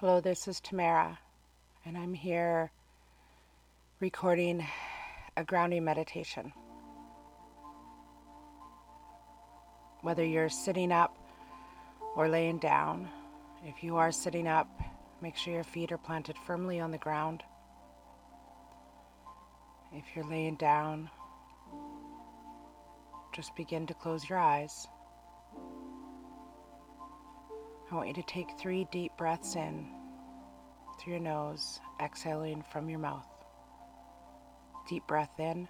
Hello, this is Tamara, and I'm here recording a grounding meditation. Whether you're sitting up or laying down, if you are sitting up, make sure your feet are planted firmly on the ground. If you're laying down, just begin to close your eyes. I want you to take three deep breaths in through your nose, exhaling from your mouth. Deep breath in.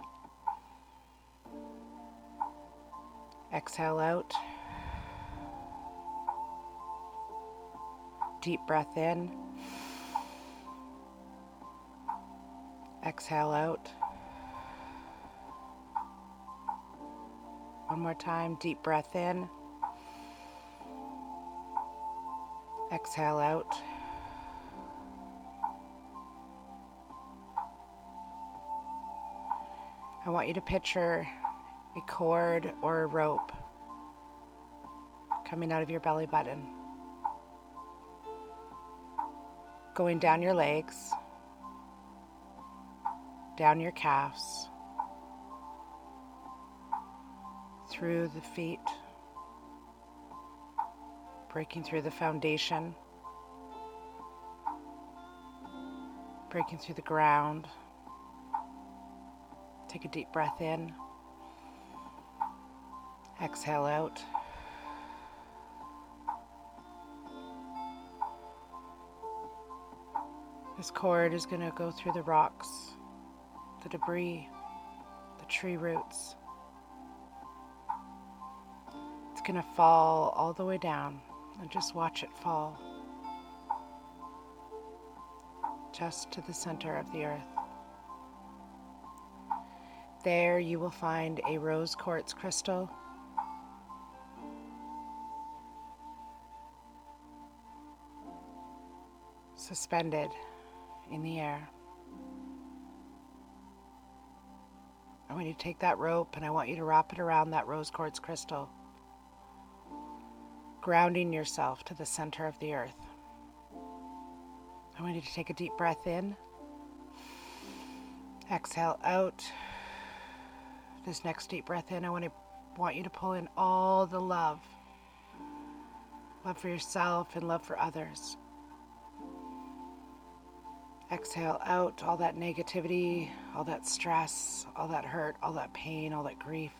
Exhale out. Deep breath in. Exhale out. One more time. Deep breath in. Exhale out. I want you to picture a cord or a rope coming out of your belly button, going down your legs, down your calves, through the feet breaking through the foundation, breaking through the ground. Take a deep breath in, exhale out. This cord is going to go through the rocks, the debris, the tree roots. It's going to fall all the way down and just watch it fall just to the center of the earth. There you will find a rose quartz crystal. Suspended in the air. I want you to take that rope and I want you to wrap it around that rose quartz crystal grounding yourself to the center of the earth. I want you to take a deep breath in, exhale out. This next deep breath in, I want to want you to pull in all the love love for yourself and love for others. Exhale out all that negativity, all that stress, all that hurt, all that pain, all that grief.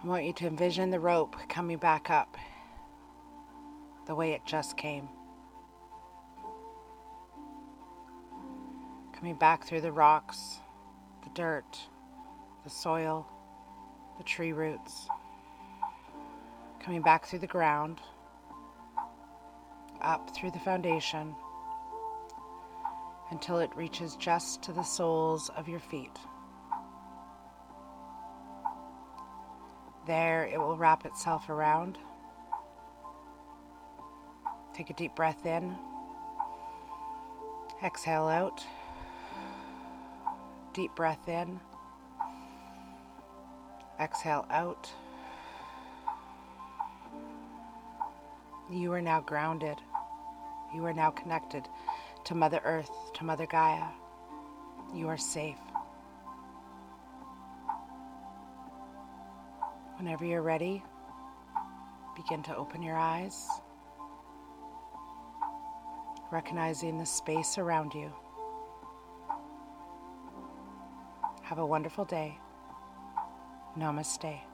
I want you to envision the rope coming back up the way it just came. Coming back through the rocks, the dirt, the soil, the tree roots. Coming back through the ground, up through the foundation, until it reaches just to the soles of your feet. There, it will wrap itself around. Take a deep breath in. Exhale out. Deep breath in. Exhale out. You are now grounded. You are now connected to Mother Earth, to Mother Gaia. You are safe. Whenever you're ready, begin to open your eyes, recognizing the space around you. Have a wonderful day. Namaste.